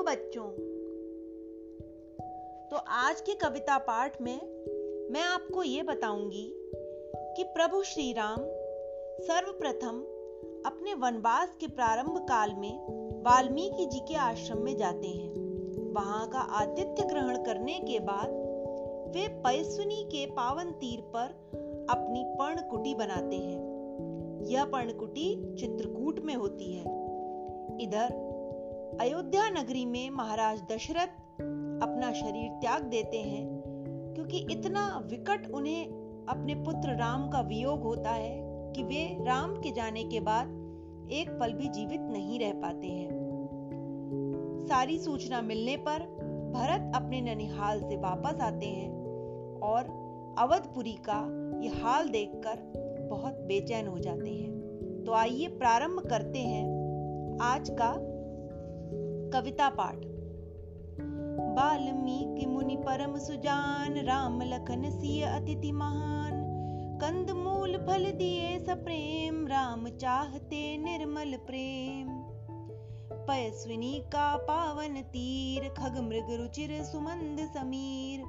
बच्चों। तो आज के कविता पाठ में मैं आपको ये बताऊँगी कि प्रभु श्री राम सर्वप्रथम अपने वनवास के प्रारंभ काल में वाल्मीकि जी के आश्रम में जाते हैं। वहाँ का आतिथ्य ग्रहण करने के बाद वे पैसुनी के पावन तीर पर अपनी पर्णकुटी बनाते हैं। यह पर्णकुटी चित्रकूट में होती है। इधर अयोध्या नगरी में महाराज दशरथ अपना शरीर त्याग देते हैं, क्योंकि इतना विकट उन्हें अपने पुत्र राम का वियोग होता है कि वे राम के जाने के बाद एक पल भी जीवित नहीं रह पाते हैं। सारी सूचना मिलने पर भरत अपने ननिहाल से वापस आते हैं और अवधपुरी का ये हाल देखकर बहुत बेचैन हो जाते हैं। तो आइए प्रारंभ करते हैं आज का कविता पाठ। वाल्मीकि मुनि परम सुजान, राम लखन सिय अतिथि महान। कंद मूल फल दिए सप्रेम राम चाहते निर्मल प्रेम। पैस्विनी का पावन तीर, खग मृग रुचिर सुमंद समीर।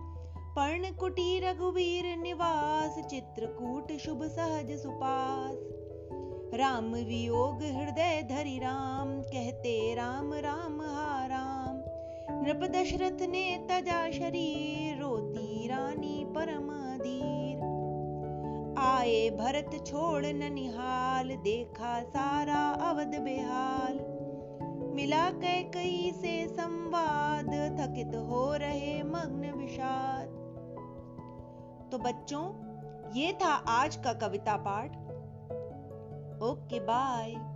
पर्ण कुटी रघुवीर निवास, चित्रकूट शुभ सहज सुपास। राम वियोग हृदय धरि राम, कहते राम राम, हा, राम। नृप दशरथ ने तजा शरीर, रोती रानी परम धीर आए भरत छोड़ ननिहाल देखा सारा अवध बेहाल। मिला कह कई से संवाद, थकित हो रहे मग्न विषाद। तो बच्चों, ये था आज का कविता पाठ। Okay, bye.